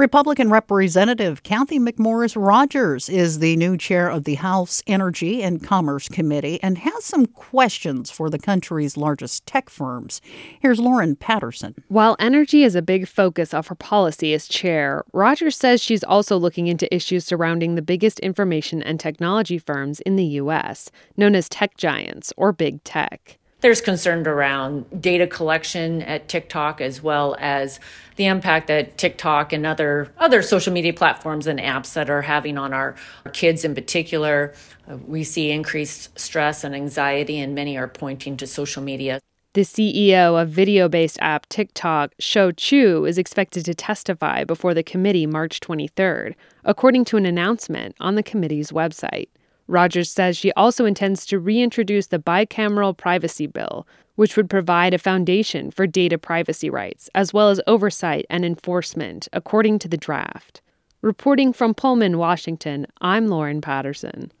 Republican Representative Cathy McMorris Rodgers is the new chair of the House Energy and Commerce Committee and has some questions for the country's largest tech firms. Here's Lauren Patterson. While energy is a big focus of her policy as chair, Rodgers says she's also looking into issues surrounding the biggest information and technology firms in the U.S., known as tech giants or big tech. There's concern around data collection at TikTok as well as the impact that TikTok and other other social media platforms and apps that are having on our kids in particular. Uh, we see increased stress and anxiety and many are pointing to social media. The CEO of video based app TikTok, Shou Chew, is expected to testify before the committee March 23rd, according to an announcement on the committee's website. Rodgers says she also intends to reintroduce the bicameral privacy bill, which would provide a foundation for data privacy rights, as well as oversight and enforcement, according to the draft. Reporting from Pullman, Washington, I'm Lauren Patterson.